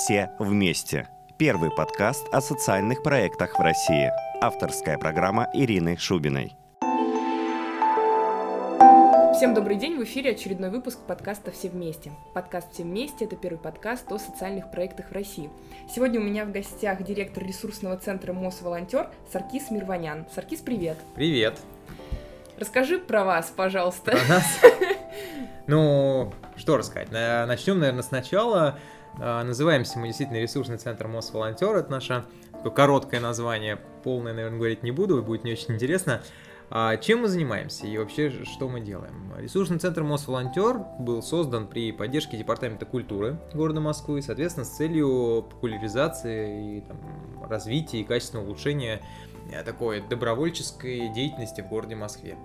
«Все вместе». Первый подкаст о социальных проектах в России. Авторская программа Ирины Шубиной. Всем добрый день, в эфире очередной выпуск подкаста «Все вместе». Подкаст «Все вместе» — это первый подкаст о социальных проектах в России. Сегодня у меня в гостях директор ресурсного центра МОС-волонтер Саркис Мирванян. Саркис, привет! Привет! Расскажи про вас, пожалуйста. Про нас? Ну, что рассказать? Начнем, наверное, сначала. А, называемся мы действительно ресурсный центр МОС-волонтер. Это наше короткое название. Полное, наверное, говорить не буду, будет не очень интересно. А чем мы занимаемся и вообще что мы делаем? Ресурсный центр МОС-волонтер был создан при поддержке Департамента культуры города Москвы, соответственно, с целью популяризации и там, развития и качественного улучшения э, такой добровольческой деятельности в городе Москве.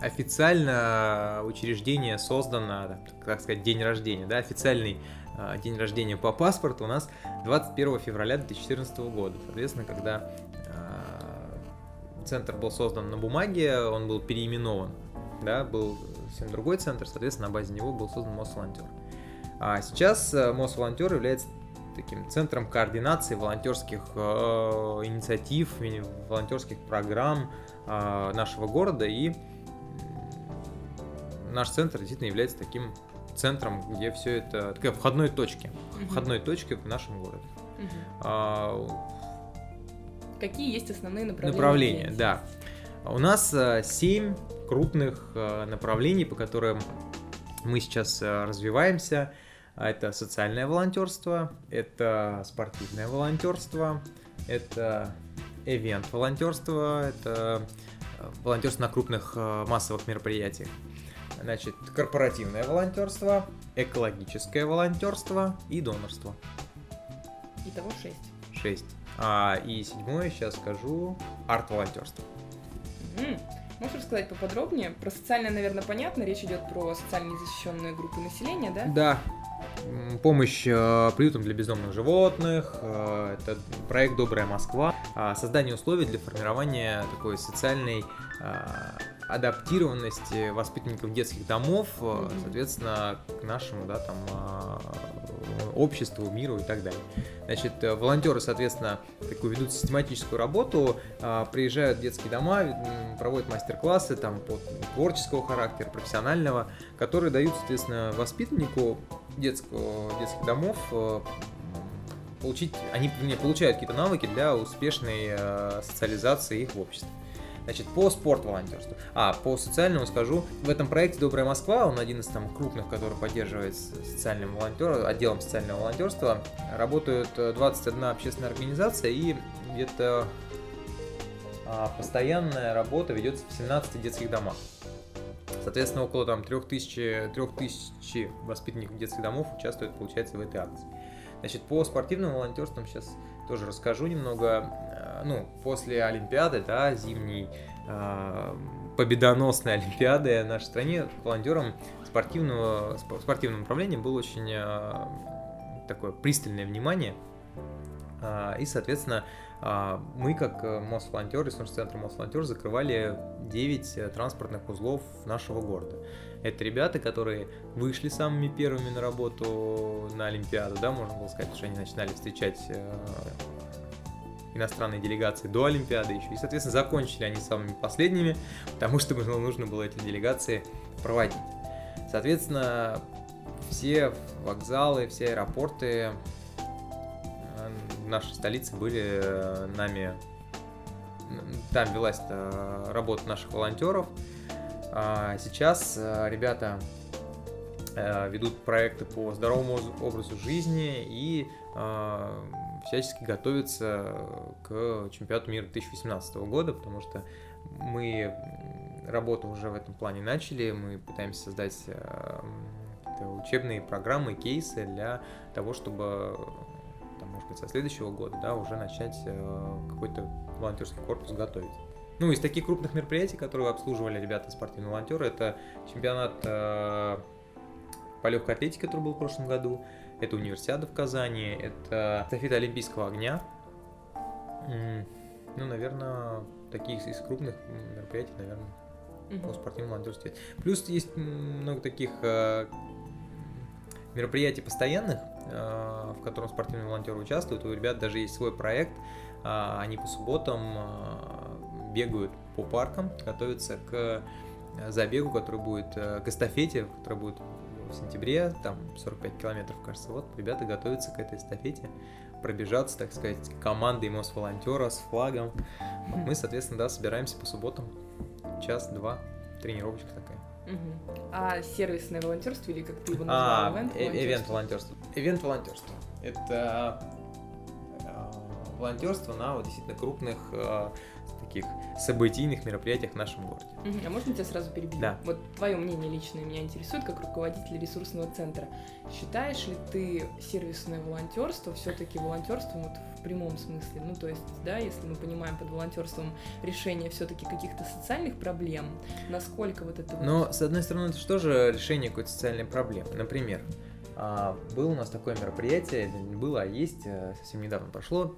Официально учреждение создано, так сказать, день рождения, да, официальный а, день рождения по паспорту у нас 21 февраля 2014 года. Соответственно, когда а, центр был создан на бумаге, он был переименован, да, был совсем другой центр, соответственно, на базе него был создан МОС-волонтер. А сейчас э, МОС-волонтер является таким центром координации волонтерских э, инициатив, волонтерских программ э, нашего города и наш центр действительно является таким центром, где все это такая входной точки, mm входной точки в нашем городе. mm А, Какие есть основные направления? Направления, да. У нас а, семь крупных а, направлений, по которым мы сейчас а, развиваемся. Это социальное волонтерство, это спортивное волонтерство, это эвент волонтерство, это волонтерство на крупных массовых мероприятиях. Значит, корпоративное волонтерство, экологическое волонтерство и донорство. Итого шесть. Шесть. А, и седьмое, сейчас скажу, арт-волонтерство. Mm. Можешь рассказать поподробнее? Про социальное, наверное, понятно. Речь идет про социально незащищенные группы населения, да? Да. Помощь э, приютам для бездомных животных, э, это проект «Добрая Москва», э, создание условий для формирования такой социальной адаптированности воспитанников детских домов, соответственно, к нашему, да, там, обществу, миру и так далее. Значит, волонтеры, соответственно, такую ведут систематическую работу, приезжают в детские дома, проводят мастер-классы там по творческого характера, профессионального, которые дают, соответственно, воспитаннику детского, детских домов э, получить, они не получают какие-то навыки для успешной э, социализации их в обществе. Значит, по спорт-волонтерству. А, по социальному скажу. В этом проекте «Добрая Москва», он один из там крупных, который поддерживает социальным волонтером, отделом социального волонтерства, работают 21 э, общественная организация и где-то а, постоянная работа ведется в 17 детских домах. Соответственно, около там 3000, 3000 воспитанников детских домов участвуют, получается, в этой акции. Значит, по спортивным волонтерствам сейчас тоже расскажу немного. Э, ну, после Олимпиады, да, зимней э, победоносной Олимпиады в нашей стране волонтерам спортивного, спортивного направления было очень э, такое пристальное внимание. И, соответственно, мы, как МОС-волонтер, ресурс-центр МОС-волонтер, закрывали 9 транспортных узлов нашего города. Это ребята, которые вышли самыми первыми на работу на Олимпиаду, да, можно было сказать, что они начинали встречать э, иностранные делегации до Олимпиады еще. И, соответственно, закончили они самыми последними, потому что нужно было эти делегации проводить. Соответственно, все вокзалы, все аэропорты э, нашей столице были э, нами... Там велась работа наших волонтеров, а сейчас э, ребята э, ведут проекты по здоровому образу жизни и э, всячески готовятся к чемпионату мира 2018 года, потому что мы работу уже в этом плане начали, мы пытаемся создать учебные программы, кейсы для того, чтобы быть, со следующего года, да, уже начать какой-то волонтерский корпус готовить. Ну, из таких крупных мероприятий, которые обслуживали ребята спортивные волонтеры, это чемпионат э, по легкой атлетике, который был в прошлом году, это универсиада в Казани, это эстафета Олимпийского огня. Ну, наверное, таких из крупных мероприятий, наверное, угу. по спортивному волонтерству. Плюс есть много таких э, мероприятий постоянных, э, в котором спортивные волонтеры участвуют. У ребят даже есть свой проект. Э, они по субботам э, бегают по паркам, готовятся к забегу, который будет, к эстафете, который будет в сентябре, там 45 километров, кажется. Вот ребята готовятся к этой эстафете, пробежаться, так сказать, командой Мосволонтера с флагом. Мы, соответственно, да, собираемся по субботам, час-два, тренировочка такая. Угу. А сервисное волонтерство или как ты его назвал? А, ивент волонтерство. Ивент волонтерство. Это э, волонтерство на вот, действительно крупных э, таких событийных мероприятиях в нашем городе. А можно тебя сразу перебить? Да. Вот твое мнение личное меня интересует, как руководитель ресурсного центра. Считаешь ли ты сервисное волонтерство все-таки волонтерством вот в прямом смысле? Ну, то есть, да, если мы понимаем под волонтерством решение все-таки каких-то социальных проблем, насколько вот это... Но, с одной стороны, это же решение какой-то социальной проблемы? Например, а, было у нас такое мероприятие, было, а есть, э, совсем недавно прошло,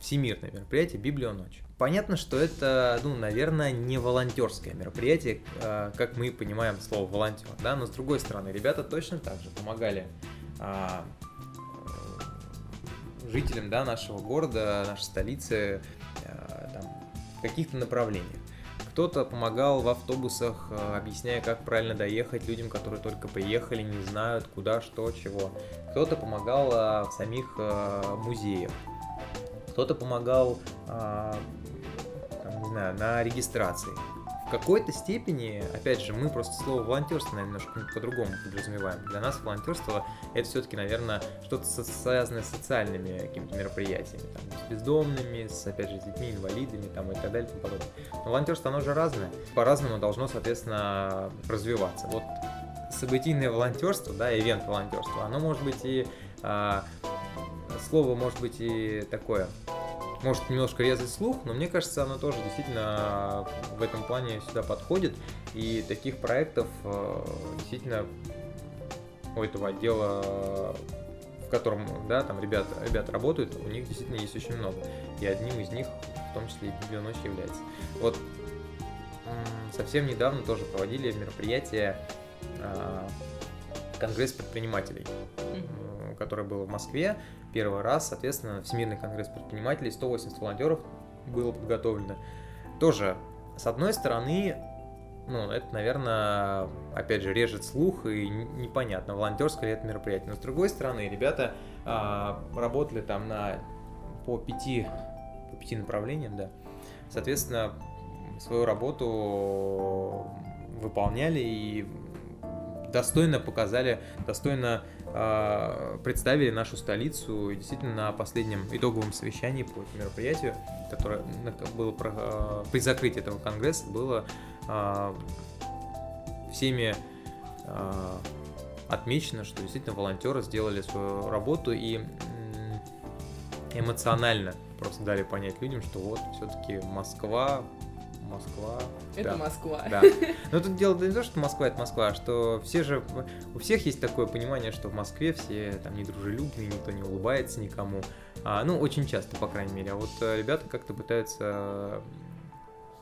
всемирное мероприятие «Библия ночь». Понятно, что это, ну, наверное, не волонтерское мероприятие, а, как мы понимаем слово волонтер, да, но с другой стороны, ребята точно так же помогали а, жителям, да, нашего города, нашей столицы, а, там, в каких-то направлениях. Кто-то помогал в автобусах, объясняя, как правильно доехать людям, которые только приехали, не знают, куда, что, чего. Кто-то помогал в самих музеях. Кто-то помогал на регистрации. В какой-то степени, опять же, мы просто слово волонтерство, наверное, немножко по-другому подразумеваем. Для нас волонтерство это все-таки, наверное, что-то связанное с социальными какими-то мероприятиями, там, с бездомными, с, опять же, с детьми, инвалидами там, и так далее и тому подобное. Но волонтерство, оно же разное. По-разному должно, соответственно, развиваться. Вот событийное волонтерство, да, ивент волонтерство, оно может быть и а, слово может быть и такое может немножко резать слух, но мне кажется, оно тоже действительно в этом плане сюда подходит. И таких проектов э, действительно у этого отдела, в котором, да, там ребята, ребята работают, у них действительно есть очень много. И одним из них, в том числе и Библионочь является. Вот совсем недавно тоже проводили мероприятие э, Конгресс предпринимателей, который был в Москве первый раз, соответственно, Всемирный конгресс предпринимателей, 180 волонтеров было подготовлено. Тоже, с одной стороны, ну, это, наверное, опять же, режет слух и непонятно, волонтерское ли это мероприятие. Но с другой стороны, ребята а, работали там на по пяти, по пяти направлениям, да. Соответственно, свою работу выполняли и достойно показали, достойно представили нашу столицу. И действительно, на последнем итоговом совещании по мероприятию, которое было э, при закрытии этого конгресса, было э, всеми отмечено, что действительно волонтеры сделали свою работу и эмоционально просто дали понять людям, что вот все-таки Москва Москва. Это да. Москва. Да. Но тут дело не то, что Москва это Москва, а что все же, у всех есть такое понимание, что в Москве все там недружелюбные, никто не улыбается никому. А, ну, очень часто, по крайней мере. А вот э, ребята как-то пытаются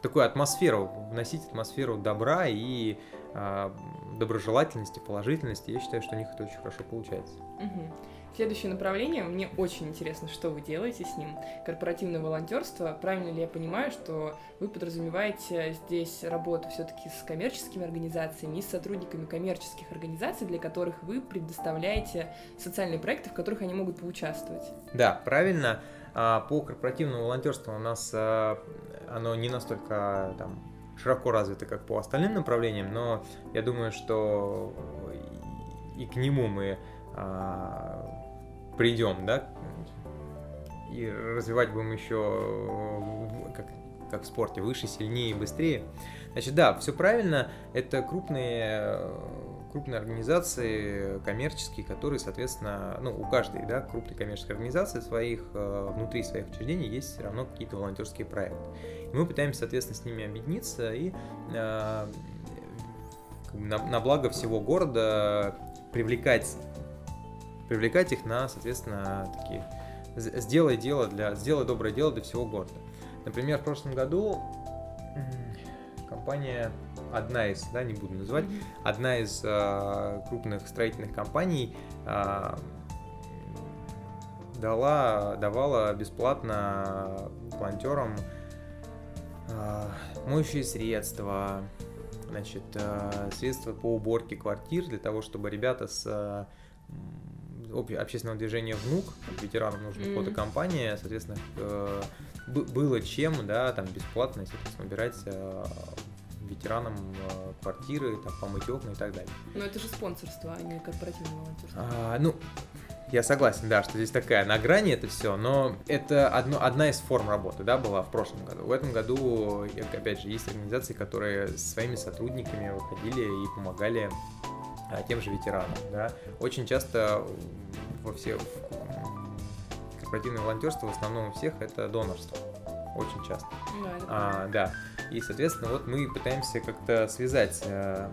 такую атмосферу, вносить атмосферу добра и а, доброжелательности, положительности. Я считаю, что у них это очень хорошо получается. Угу. Следующее направление, мне очень интересно, что вы делаете с ним. Корпоративное волонтерство. Правильно ли я понимаю, что вы подразумеваете здесь работу все-таки с коммерческими организациями и с сотрудниками коммерческих организаций, для которых вы предоставляете социальные проекты, в которых они могут поучаствовать? Да, правильно. А, по корпоративному волонтерству у нас а, оно не настолько там, широко развито, как по остальным направлениям, но я думаю, что и к нему мы а, придем, да, и развивать будем еще как, как в спорте выше, сильнее быстрее. Значит, да, все правильно, это крупные крупные организации коммерческие, которые, соответственно, ну, у каждой, да, крупной коммерческой организации своих, э, внутри своих учреждений есть все равно какие-то волонтерские проекты. И мы пытаемся, соответственно, с ними объединиться и э, на, на благо всего города привлекать привлекать их на, соответственно, такие сделай дело для, сделай доброе дело для всего города. Например, в прошлом году компания, одна из, да, не буду называть, одна из э, крупных строительных компаний э, дала, давала бесплатно волонтерам э, моющие средства, значит, э, средства по уборке квартир для того, чтобы ребята с э, общественного движения «Внук», ветеранам нужна mm-hmm. фотокомпания, соответственно, э, было чем, да, там бесплатно, естественно, убирать э, ветеранам э, квартиры, там, помыть окна и так далее. Но это же спонсорство, а не корпоративное волонтерство. А, ну, я согласен, да, что здесь такая на грани это все, но это одно, одна из форм работы, да, была в прошлом году. В этом году, опять же, есть организации, которые своими сотрудниками выходили и помогали тем же ветеранам, да. Очень часто во всех корпоративное волонтерство в основном у всех это донорство. Очень часто. Да, а, да. И, соответственно, вот мы пытаемся как-то связать э,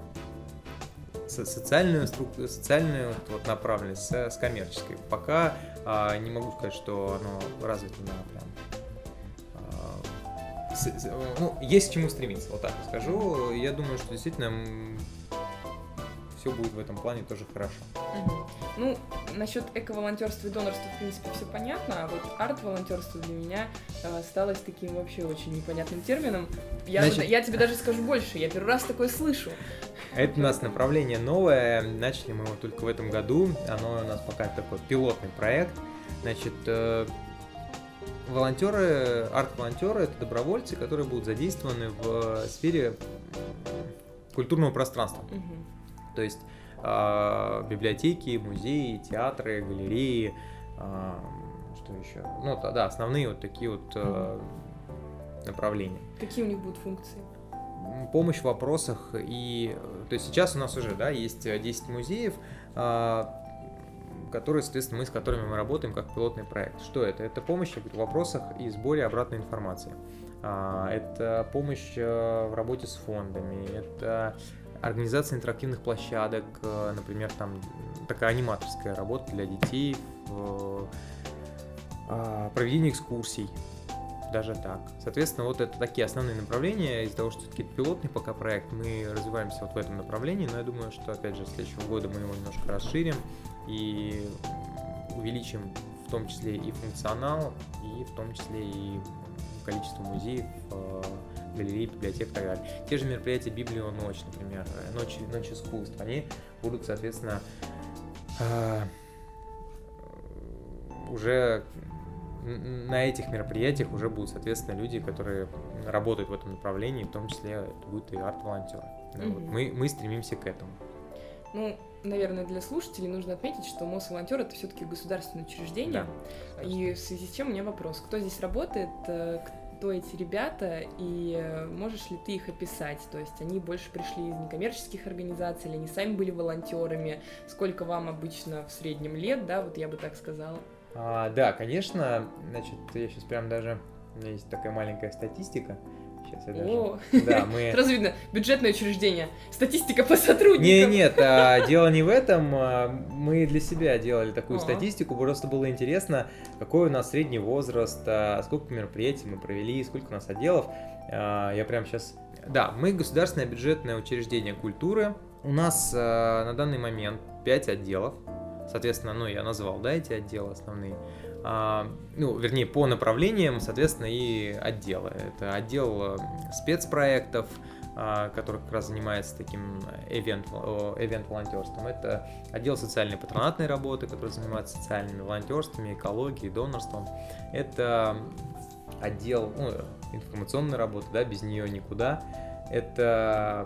социальную, структуру, социальную вот, направленность с, с коммерческой. Пока э, не могу сказать, что оно развито на прям а, ну, есть к чему стремиться, вот так скажу. Я думаю, что действительно все будет в этом плане тоже хорошо. Ну, насчет эко-волонтерства и донорства, в принципе, все понятно, а вот арт-волонтерство для меня э, сталось таким вообще очень непонятным термином. Я, Значит... я тебе даже скажу больше, я первый раз такое слышу. Это у нас направление новое, начали мы его только в этом году, оно у нас пока такой пилотный проект. Значит, э, волонтеры, арт-волонтеры это добровольцы, которые будут задействованы в сфере культурного пространства. Угу. То есть э, библиотеки, музеи, театры, галереи, э, что еще? Ну, да, основные вот такие вот э, направления. Какие у них будут функции? Помощь в вопросах и... То есть сейчас у нас уже, да, есть 10 музеев, которые, соответственно, мы с которыми мы работаем как пилотный проект. Что это? Это помощь в вопросах и сборе обратной информации. Это помощь в работе с фондами, это организация интерактивных площадок, э, например, там такая аниматорская работа для детей, а, проведение экскурсий, даже так. Соответственно, вот это такие основные направления. Из-за того, что все-таки пилотный пока проект, мы развиваемся вот в этом направлении, но я думаю, что, опять же, с следующего года мы его немножко расширим и увеличим в том числе и функционал, и в том числе и количество музеев э, галерей, библиотек и так далее. Те же мероприятия Библио ночь, например, э, ночь, ночь искусств, они будут, соответственно, э, уже на этих мероприятиях уже будут, соответственно, люди, которые работают в этом направлении, в том числе это будут и арт-волонтеры. Mm-hmm. Вот. Мы, мы стремимся к этому. Ну, наверное, для слушателей нужно отметить, что МОС-волонтер это все-таки государственное учреждение. Да, и в связи с чем у меня вопрос. Кто здесь работает, э, кто эти ребята и э, можешь ли ты их описать? То есть они больше пришли из некоммерческих организаций или они сами были волонтерами? Сколько вам обычно в среднем лет, да, вот я бы так сказала? А, да, конечно, значит, я сейчас прям даже, у меня есть такая маленькая статистика. Сейчас я даже... О, да, мы... сразу видно, бюджетное учреждение, статистика по сотрудникам. Не, нет, а, дело не в этом, а, мы для себя делали такую О. статистику, просто было интересно, какой у нас средний возраст, а, сколько мероприятий мы провели, сколько у нас отделов. А, я прям сейчас... Да, мы государственное бюджетное учреждение культуры, у нас а, на данный момент 5 отделов, соответственно, ну, я назвал, да, эти отделы основные. А, ну, вернее, по направлениям, соответственно, и отделы. Это отдел э, спецпроектов, а, который как раз занимается таким эвент-волонтерством. Это отдел социальной патронатной работы, который занимается социальными волонтерствами, экологией, донорством. Это отдел ну, информационной работы, да, без нее никуда. Это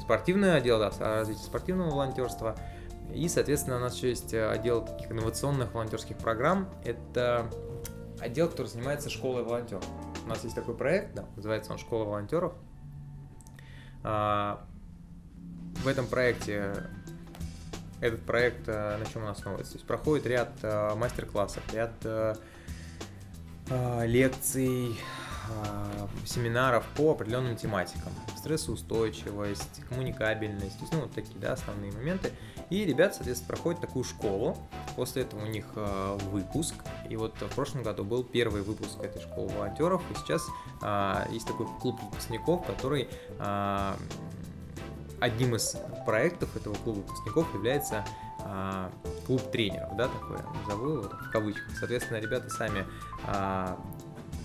спортивный отдел, да, развитие спортивного волонтерства – и, соответственно, у нас еще есть э, отдел таких инновационных волонтерских программ. Это отдел, который занимается школой волонтеров. У нас есть такой проект, да, называется он «Школа волонтеров». А, в этом проекте этот проект э, на чем он основывается? То есть проходит ряд э, мастер-классов, ряд лекций, семинаров по определенным тематикам. Стрессоустойчивость, коммуникабельность, то есть, ну, вот такие, да, основные моменты. И ребята, соответственно, проходят такую школу. После этого у них э, выпуск. И вот в прошлом году был первый выпуск этой школы волонтеров. И сейчас э, есть такой клуб выпускников, который э, одним из проектов этого клуба выпускников является а, клуб тренеров, да, такое назову его в кавычках. Соответственно, ребята сами а,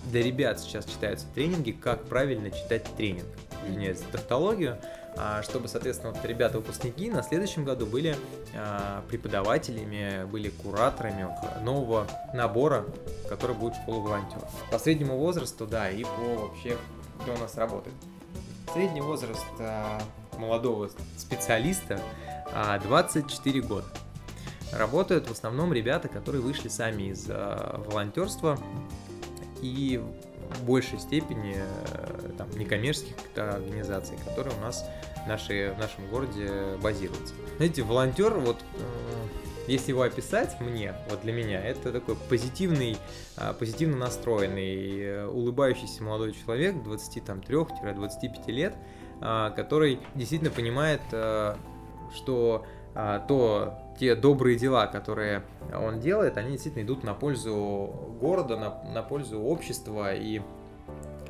для ребят сейчас читаются тренинги, как правильно читать тренинг. Извиняюсь за тавтологию. А, чтобы, соответственно, вот ребята-выпускники на следующем году были а, преподавателями, были кураторами нового набора, который будет в школу волонтеров. По среднему возрасту, да, и по вообще, кто у нас работает. Средний возраст а, молодого специалиста 24 года. Работают в основном ребята, которые вышли сами из волонтерства и в большей степени э, там, некоммерческих организаций, которые у нас в, нашей, в нашем городе базируются. Знаете, волонтер, вот э, если его описать мне, вот для меня, это такой позитивный, э, позитивно настроенный, улыбающийся молодой человек 23-25 лет, который действительно понимает, что то те добрые дела, которые он делает, они действительно идут на пользу города, на, на пользу общества и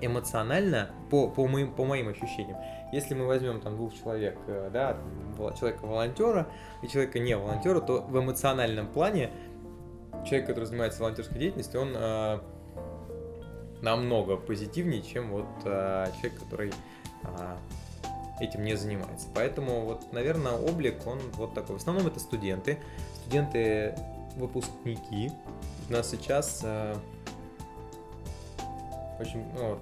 эмоционально, по, по, моим, по моим ощущениям, если мы возьмем там двух человек, э, да, человека-волонтера и человека не волонтера, то в эмоциональном плане человек, который занимается волонтерской деятельностью, он э, намного позитивнее, чем вот э, человек, который э, этим не занимается. Поэтому вот, наверное, облик, он вот такой. В основном это студенты, студенты выпускники. У нас сейчас э, очень, ну,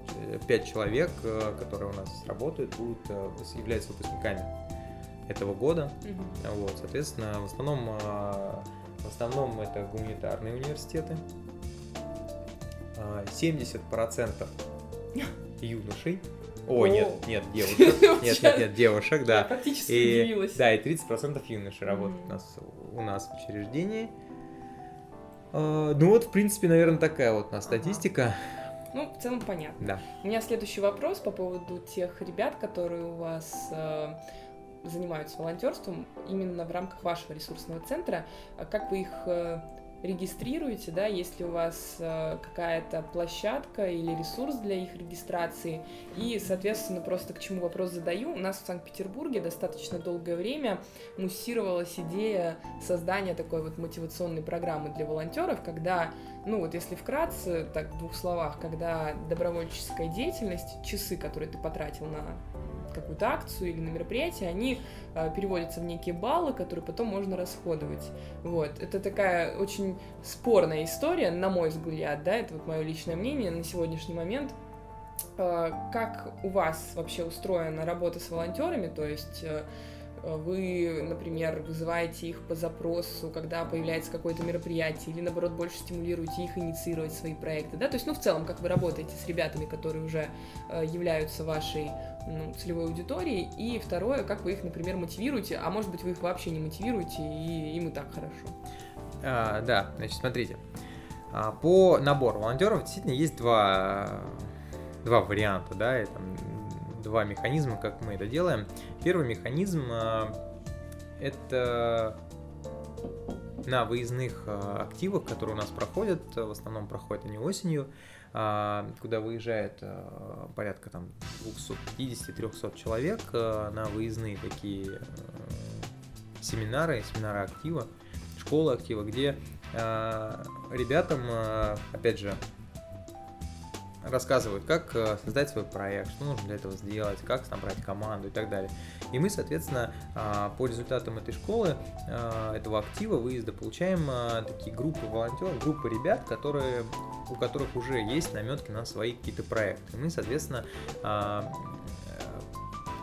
5 человек, э, которые у нас работают, будут, э, являются выпускниками этого года. Mm-hmm. Вот, соответственно, в основном, в основном это гуманитарные университеты. 70% юношей Ой, нет, нет, девушек. Нет, нет, нет, девушек, да. Я практически и, удивилась. Да, и 30% юношей работают у, нас, у нас в учреждении. А, ну вот, в принципе, наверное, такая вот у нас статистика. Ну, в целом понятно. Да. У меня следующий вопрос по поводу тех ребят, которые у вас э, занимаются волонтерством именно в рамках вашего ресурсного центра. А как вы их э, регистрируете, да, если у вас э, какая-то площадка или ресурс для их регистрации. И, соответственно, просто к чему вопрос задаю. У нас в Санкт-Петербурге достаточно долгое время муссировалась идея создания такой вот мотивационной программы для волонтеров, когда, ну вот если вкратце, так в двух словах, когда добровольческая деятельность, часы, которые ты потратил на какую-то акцию или на мероприятие, они э, переводятся в некие баллы, которые потом можно расходовать. Вот. Это такая очень спорная история, на мой взгляд, да, это вот мое личное мнение на сегодняшний момент. Э, как у вас вообще устроена работа с волонтерами, то есть э, вы, например, вызываете их по запросу, когда появляется какое-то мероприятие, или наоборот больше стимулируете их инициировать свои проекты, да, то есть, ну, в целом, как вы работаете с ребятами, которые уже э, являются вашей ну, целевой аудиторией, и второе, как вы их, например, мотивируете, а может быть, вы их вообще не мотивируете, и им и так хорошо. А, да, значит, смотрите, а, по набору волонтеров действительно есть два, два варианта, да, и, там, два механизма, как мы это делаем. Первый механизм а, это на выездных а, активах, которые у нас проходят, в основном проходят они осенью, куда выезжает порядка там 250-300 человек на выездные такие семинары, семинары актива, школы актива, где ребятам, опять же, рассказывают, как э, создать свой проект, что нужно для этого сделать, как набрать команду и так далее. И мы, соответственно, а, по результатам этой школы, а, этого актива, выезда, получаем а, такие группы волонтеров, группы ребят, которые, у которых уже есть наметки на свои какие-то проекты. Мы, соответственно,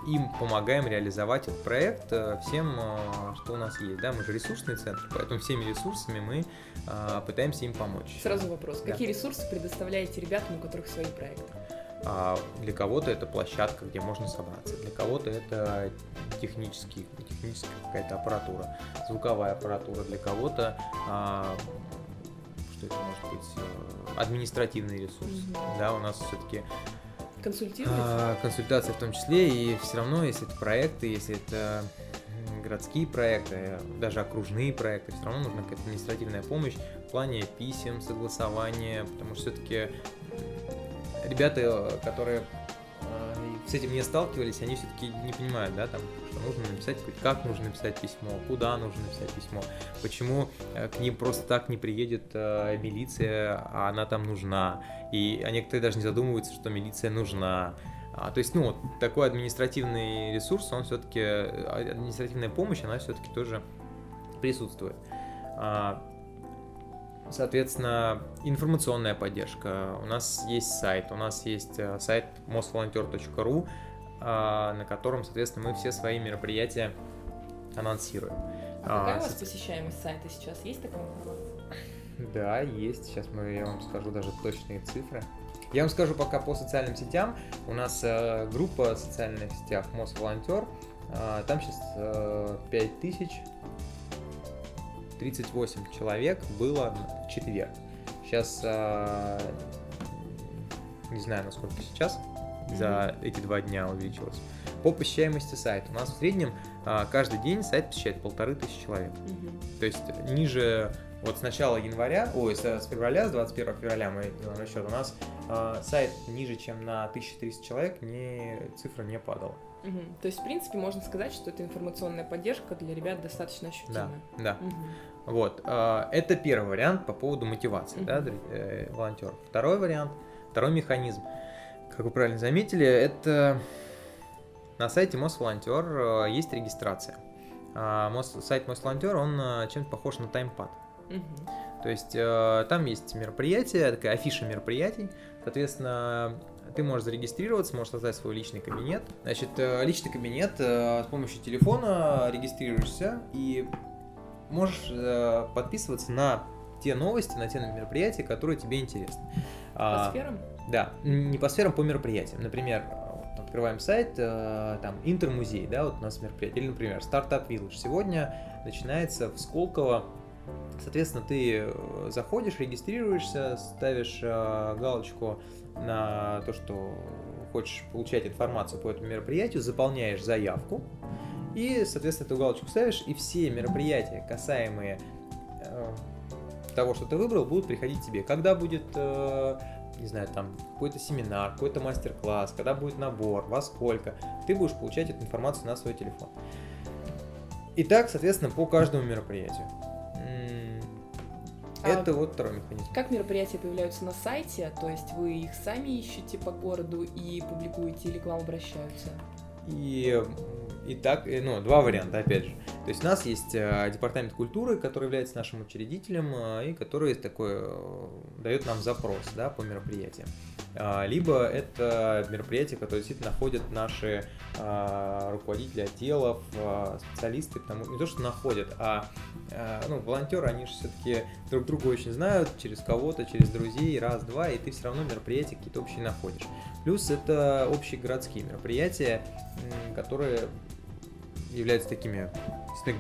им помогаем реализовать этот проект э, всем, э, что у нас есть. Да, мы же ресурсный центр, поэтому всеми ресурсами мы э, пытаемся им помочь. Сразу вопрос. Да. Какие ресурсы предоставляете ребятам, у которых свои проекты? А для кого-то это площадка, где можно собраться, для кого-то это технический, техническая какая-то аппаратура, звуковая аппаратура, для кого-то а, что это может быть административный ресурс. Mm-hmm. Да, у нас все-таки Консультируете? А, консультации в том числе, и все равно, если это проекты, если это городские проекты, даже окружные проекты, все равно нужна какая-то административная помощь в плане писем, согласования, потому что все-таки ребята, которые а, с этим не сталкивались, они все-таки не понимают, да, там, что нужно написать, как нужно написать письмо, куда нужно написать письмо, почему э, к ним просто так не приедет э, милиция, а она там нужна. И а некоторые даже не задумываются, что милиция нужна. А, то есть, ну, вот такой административный ресурс, он все-таки, э, административная помощь, она все-таки тоже присутствует. А, Соответственно, информационная поддержка. У нас есть сайт, у нас есть э, сайт mosvolunteer.ru, а, на котором, соответственно, мы все свои мероприятия анонсируем. А какая а, у вас посещаемость сайта сейчас? Есть такая информация? Да, есть. Сейчас мы, я вам скажу даже точные цифры. Я вам скажу пока по социальным сетям. У нас э, группа в социальных сетях Мосволонтер. Э, там сейчас э, 5000 38 человек было в четверг. Сейчас а, не знаю, насколько сейчас за эти два дня увеличилось. По посещаемости сайта. У нас в среднем а, каждый день сайт посещает полторы тысячи человек. То есть ниже вот с начала января, ой, с, с февраля, с 21 февраля мы делаем расчет, у нас э, сайт ниже, чем на 1300 человек, не, цифра не падала. Угу. То есть, в принципе, можно сказать, что эта информационная поддержка для ребят достаточно ощутимая. Да, да. Угу. Вот, э, это первый вариант по поводу мотивации, mm-hmm. да, э, волонтеров. Второй вариант, второй механизм, как вы правильно заметили, это на сайте Мосволонтер э, есть регистрация. А сайт Мосволонтер, он чем-то похож на таймпад. Mm-hmm. То есть там есть мероприятие, такая афиша мероприятий, соответственно, ты можешь зарегистрироваться, можешь создать свой личный кабинет. Значит, личный кабинет с помощью телефона регистрируешься и можешь э, подписываться на те новости, на те мероприятия, которые тебе интересны. По а, сферам? Да, не по сферам, по мероприятиям. Например, открываем сайт, э, там, Интермузей, да, вот у нас мероприятие. Или, например, Стартап Village. Сегодня начинается в Сколково. Соответственно, ты э, заходишь, регистрируешься, ставишь э, галочку на то, что хочешь получать информацию по этому мероприятию, заполняешь заявку, и, соответственно, эту галочку ставишь, и все мероприятия, касаемые э, того, что ты выбрал, будут приходить тебе. Когда будет, э, не знаю, там какой-то семинар, какой-то мастер-класс, когда будет набор, во сколько, ты будешь получать эту информацию на свой телефон. И так, соответственно, по каждому мероприятию. А Это а вот второй механизм. Как мероприятия появляются на сайте? То есть вы их сами ищете по городу и публикуете или к вам обращаются? И и так, ну, два варианта, опять же. То есть у нас есть э, департамент культуры, который является нашим учредителем э, и который такой э, дает нам запрос, да, по мероприятиям. А, либо это мероприятия, которые действительно находят наши а, руководители отделов, а, специалисты, потому не то, что находят, а ну, волонтеры, они же все-таки друг друга очень знают, через кого-то, через друзей, раз-два, и ты все равно мероприятия какие-то общие находишь. Плюс это общие городские мероприятия, которые являются такими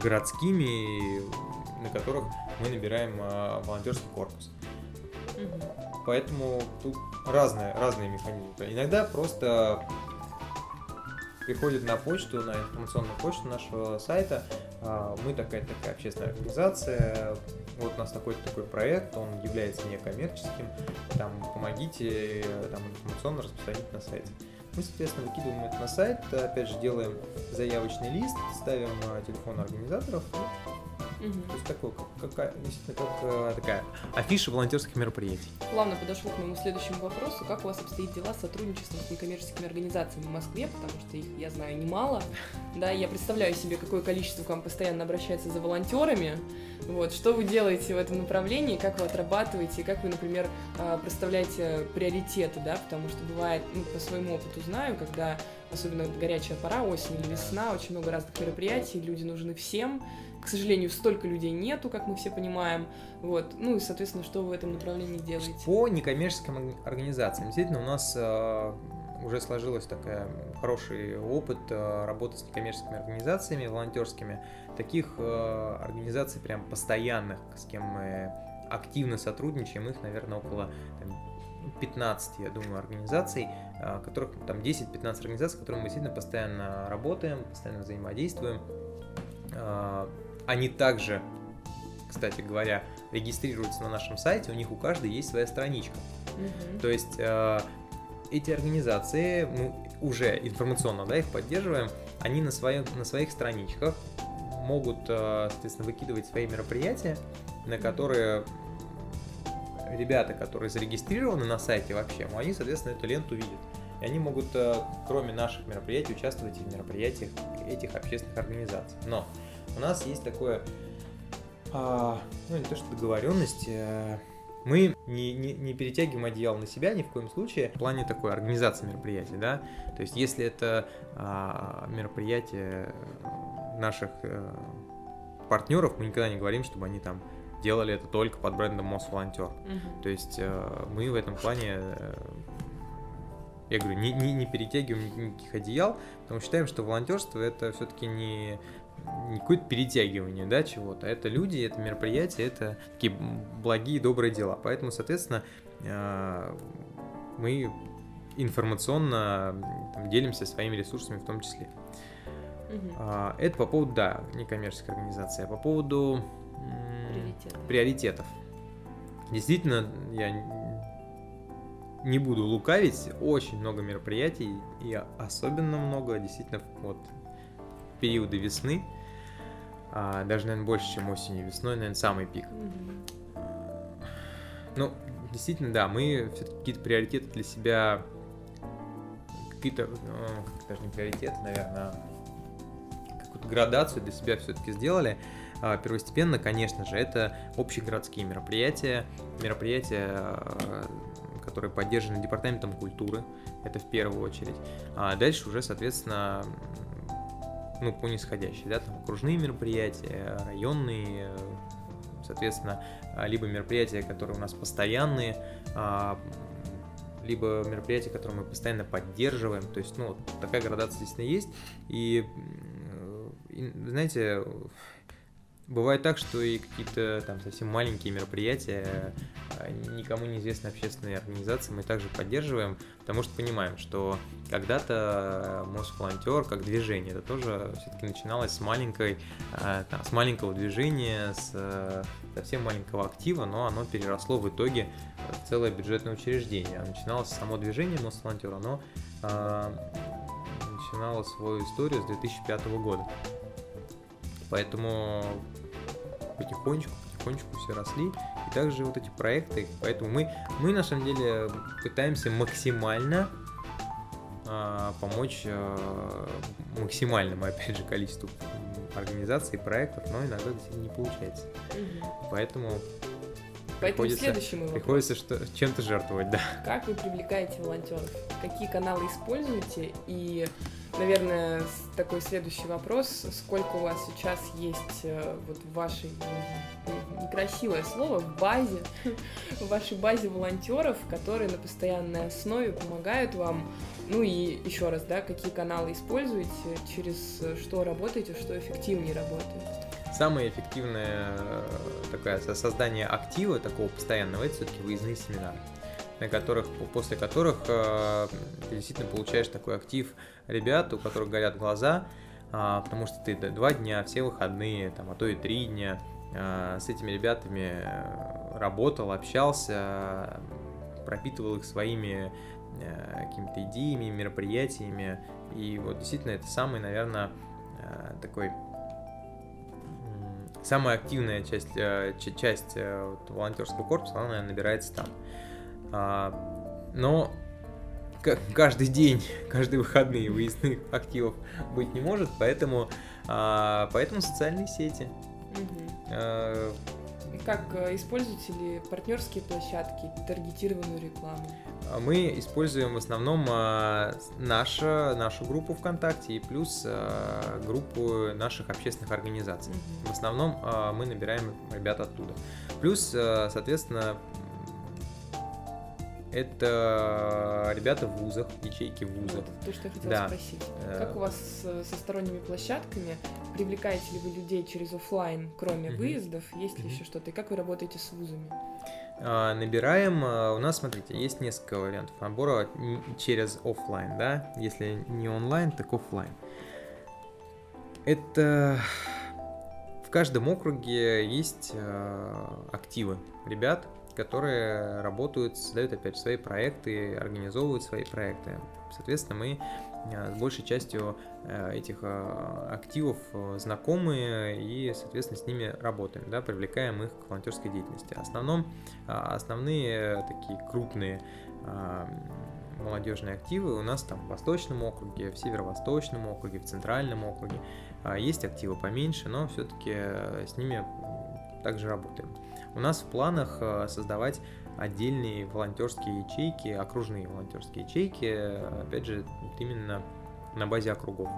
городскими, на которых мы набираем волонтерский корпус. Поэтому тут разные, разные механизмы. Иногда просто приходит на почту, на информационную почту нашего сайта. А, мы такая такая общественная организация, вот у нас такой-то такой проект, он является некоммерческим, там помогите там, информационно распространить на сайте. Мы, соответственно, выкидываем это на сайт, опять же делаем заявочный лист, ставим а, телефон организаторов, Угу. То есть такой, как, как, как э, такая афиша волонтерских мероприятий. Плавно подошел к моему следующему вопросу. Как у вас обстоит дела с сотрудничеством с некоммерческими организациями в Москве, потому что их, я знаю, немало. Да, я представляю себе, какое количество к вам постоянно обращается за волонтерами. Вот, что вы делаете в этом направлении, как вы отрабатываете, как вы, например, э, представляете приоритеты, да, потому что бывает, ну, по своему опыту знаю, когда особенно горячая пора, осень или весна, очень много разных мероприятий, люди нужны всем, к сожалению, столько людей нету, как мы все понимаем. Вот. Ну и, соответственно, что вы в этом направлении делаете? По некоммерческим организациям. Действительно, у нас э, уже сложилось такой хороший опыт э, работы с некоммерческими организациями, волонтерскими. Таких э, организаций прям постоянных, с кем мы активно сотрудничаем, их, наверное, около там, 15, я думаю, организаций, э, которых там 10-15 организаций, с которыми мы действительно постоянно работаем, постоянно взаимодействуем. Они также, кстати говоря, регистрируются на нашем сайте, у них у каждой есть своя страничка. Mm-hmm. То есть э, эти организации, мы уже информационно, да, их поддерживаем, они на, своем, на своих страничках могут, э, соответственно, выкидывать свои мероприятия, на которые ребята, которые зарегистрированы на сайте вообще, они, соответственно, эту ленту видят. И они могут, э, кроме наших мероприятий, участвовать и в мероприятиях этих общественных организаций. Но у нас есть такое, а, ну не то что договоренность, а, мы не, не, не перетягиваем одеяло на себя ни в коем случае в плане такой организации мероприятий, да. То есть, если это а, мероприятие наших а, партнеров, мы никогда не говорим, чтобы они там делали это только под брендом Мосволонтер. Угу. То есть а, мы в этом плане я говорю, не, не, не перетягиваем никаких одеял, потому что считаем, что волонтерство это все-таки не, не какое-то перетягивание, да, чего-то. Это люди, это мероприятия, это такие благие, добрые дела. Поэтому, соответственно, э, мы информационно там, делимся своими ресурсами в том числе. Угу. Это по поводу, да, некоммерческой организации. А по поводу приоритетов. приоритетов. Действительно, я не буду лукавить, очень много мероприятий, и особенно много, действительно, вот периоды весны, а, даже, наверное, больше, чем осенью, весной, наверное, самый пик. Ну, действительно, да, мы все-таки какие-то приоритеты для себя, какие-то, ну, даже не приоритеты, наверное, а какую-то градацию для себя все-таки сделали. А, первостепенно, конечно же, это общегородские мероприятия, мероприятия которые поддержаны Департаментом культуры, это в первую очередь. А дальше уже, соответственно, ну, по нисходящей, да, там окружные мероприятия, районные, соответственно, либо мероприятия, которые у нас постоянные, а, либо мероприятия, которые мы постоянно поддерживаем. То есть, ну, такая градация действительно есть. И знаете, Бывает так, что и какие-то там совсем маленькие мероприятия, а, никому неизвестные общественные организации мы также поддерживаем, потому что понимаем, что когда-то Мосволонтер как движение, это тоже все-таки начиналось с маленькой, а, там, с маленького движения, с совсем маленького актива, но оно переросло в итоге в целое бюджетное учреждение. Начиналось само движение Мосволонтер, оно а, начинало свою историю с 2005 года. Поэтому потихонечку, потихонечку все росли. И также вот эти проекты, поэтому мы, мы на самом деле пытаемся максимально а, помочь а, максимальному, опять же, количеству организаций, проектов, но иногда действительно не получается. Угу. Поэтому Поэтому следующий мой вопрос. Приходится что, чем-то жертвовать, да. Как вы привлекаете волонтеров? Какие каналы используете? И наверное, такой следующий вопрос. Сколько у вас сейчас есть э, вот в вашей, некрасивое слово, в базе, в вашей базе волонтеров, которые на постоянной основе помогают вам? Ну и еще раз, да, какие каналы используете, через что работаете, что эффективнее работает? Самое эффективное э, такое создание актива такого постоянного это все-таки выездные семинары на которых, после которых э, ты действительно получаешь такой актив ребят, у которых горят глаза, э, потому что ты два дня, все выходные, там, а то и три дня э, с этими ребятами э, работал, общался, пропитывал их своими э, какими-то идеями, мероприятиями. И вот действительно это самый, наверное, э, такой самая активная часть, э, часть вот, волонтерского корпуса, она, наверное, набирается там. А, но каждый день, каждые выходные выездных активов быть не может, поэтому, а, поэтому социальные сети. Угу. Как э, используете ли партнерские площадки, таргетированную рекламу? Мы используем в основном нашу, нашу группу ВКонтакте и плюс группу наших общественных организаций. В основном мы набираем ребят оттуда. Плюс, соответственно, это ребята в вузах, ячейки в вузах. Вот, то, что я хотела да. спросить. Э, как у вас со сторонними площадками? Привлекаете ли вы людей через офлайн, кроме mm-hmm. выездов? Есть ли mm-hmm. еще что-то? И как вы работаете с вузами? А, набираем, а, у нас, смотрите, есть несколько вариантов набора через офлайн, да, если не онлайн, так офлайн. Это в каждом округе есть активы ребят, которые работают, создают опять свои проекты, организовывают свои проекты. Соответственно, мы с большей частью этих активов знакомы и, соответственно, с ними работаем, да, привлекаем их к волонтерской деятельности. В основном, основные такие крупные молодежные активы у нас там в Восточном округе, в Северо-Восточном округе, в Центральном округе. Есть активы поменьше, но все-таки э, с ними также работаем. У нас в планах э, создавать отдельные волонтерские ячейки, окружные волонтерские ячейки, опять же, именно на базе округов.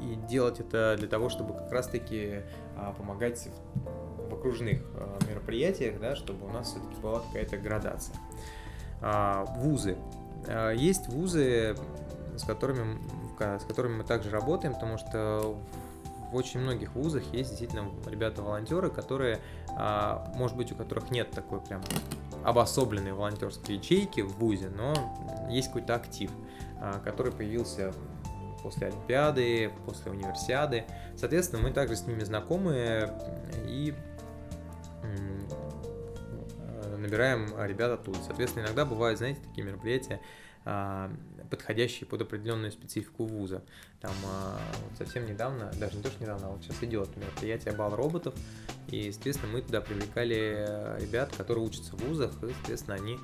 И делать это для того, чтобы как раз-таки а, помогать в окружных э, мероприятиях, да, чтобы у нас все-таки была какая-то градация. А, вузы. Есть вузы, с которыми, с которыми мы также работаем, потому что в очень многих вузах есть действительно ребята-волонтеры, которые, а, может быть, у которых нет такой прям обособленной волонтерской ячейки в ВУЗе, но есть какой-то актив, который появился после Олимпиады, после универсиады. Соответственно, мы также с ними знакомы и набираем а, ребят оттуда. Соответственно, иногда бывают, знаете, такие мероприятия, а, подходящие под определенную специфику вуза. Там а, совсем недавно, даже не то, что недавно, а вот сейчас идет мероприятие «Бал роботов», и, естественно, мы туда привлекали ребят, которые учатся в вузах, и, естественно, они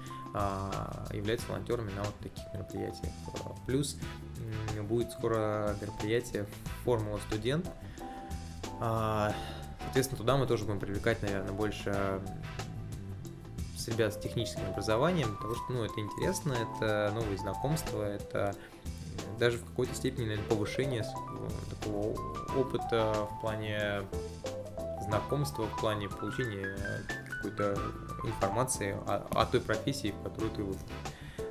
являются волонтерами на вот таких мероприятиях. Плюс будет скоро мероприятие «Формула студент», Соответственно, туда мы тоже будем привлекать, наверное, больше с ребят с техническим образованием, потому что, ну, это интересно, это новые знакомства, это даже в какой-то степени, наверное, повышение такого опыта в плане знакомства, в плане получения какой-то информации о, о той профессии, в которую ты вышел.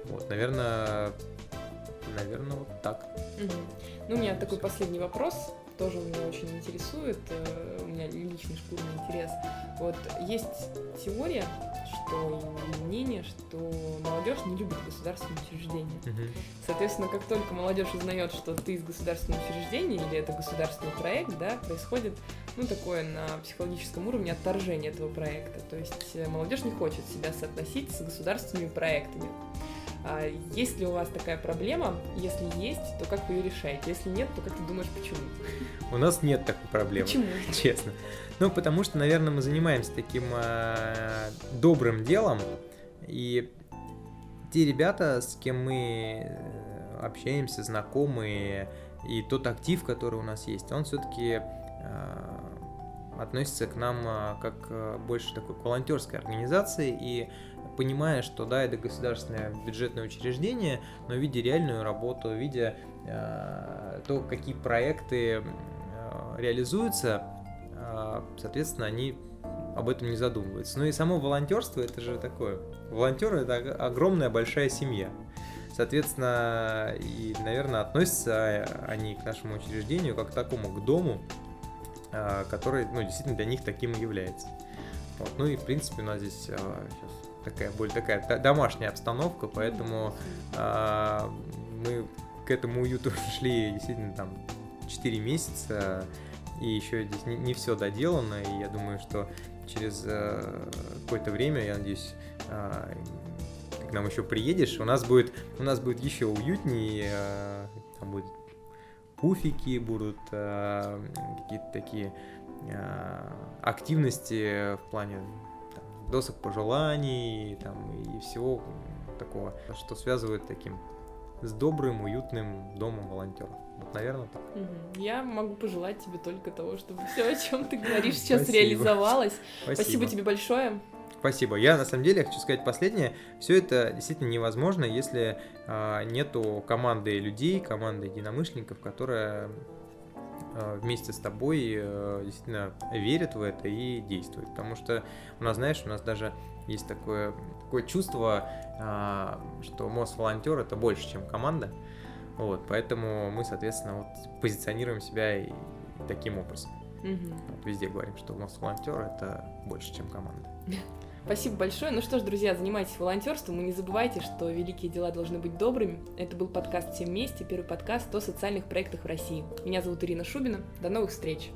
Вот, наверное, наверное, вот так. Угу. Ну, у меня такой последний вопрос тоже меня очень интересует, э, у меня личный шкурный интерес. Вот есть теория, что мнение, что молодежь не любит государственные учреждения. Угу. Соответственно, как только молодежь узнает, что ты из государственного учреждения или это государственный проект, да, происходит ну, такое на психологическом уровне отторжение этого проекта. То есть э, молодежь не хочет себя соотносить с государственными проектами. А есть ли у вас такая проблема? Если есть, то как вы ее решаете? Если нет, то как ты думаешь, почему? У нас нет такой проблемы. Почему? Честно. Ну, потому что, наверное, мы занимаемся таким э, добрым делом, и те ребята, с кем мы э, общаемся, знакомые, и тот актив, который у нас есть, он все-таки э, относится к нам э, как э, больше такой к волонтерской организации, и понимая, что да, это государственное бюджетное учреждение, но видя реальную работу, видя э, то, какие проекты э, реализуются, э, соответственно, они об этом не задумываются. Ну и само волонтерство это же такое. Волонтеры это огромная большая семья. Соответственно, и, наверное, относятся они к нашему учреждению как к такому, к дому, э, который, ну, действительно для них таким и является. Вот. Ну и, в принципе, у нас здесь сейчас такая более такая домашняя обстановка, поэтому э, мы к этому уюту шли действительно там 4 месяца, и еще здесь не, не все доделано, и я думаю, что через э, какое-то время, я надеюсь, э, к нам еще приедешь, у нас будет, у нас будет еще уютнее, э, там будут пуфики, будут э, какие-то такие э, активности в плане досок пожеланий там, и всего такого, что связывает таким с добрым, уютным домом волонтеров. Вот, наверное, так. Я могу пожелать тебе только того, чтобы все, о чем ты говоришь, сейчас Спасибо. реализовалось. Спасибо. Спасибо тебе большое. Спасибо. Я на самом деле хочу сказать последнее. Все это действительно невозможно, если э, нету команды людей, команды единомышленников, которая вместе с тобой э, действительно верят в это и действуют. Потому что у нас, знаешь, у нас даже есть такое, такое чувство, а, что мост волонтер это больше, чем команда. Вот, поэтому мы, соответственно, вот позиционируем себя и таким образом. Угу. Вот везде говорим, что мост волонтер это больше, чем команда. Спасибо большое. Ну что ж, друзья, занимайтесь волонтерством и не забывайте, что великие дела должны быть добрыми. Это был подкаст «Все вместе», первый подкаст о социальных проектах в России. Меня зовут Ирина Шубина. До новых встреч!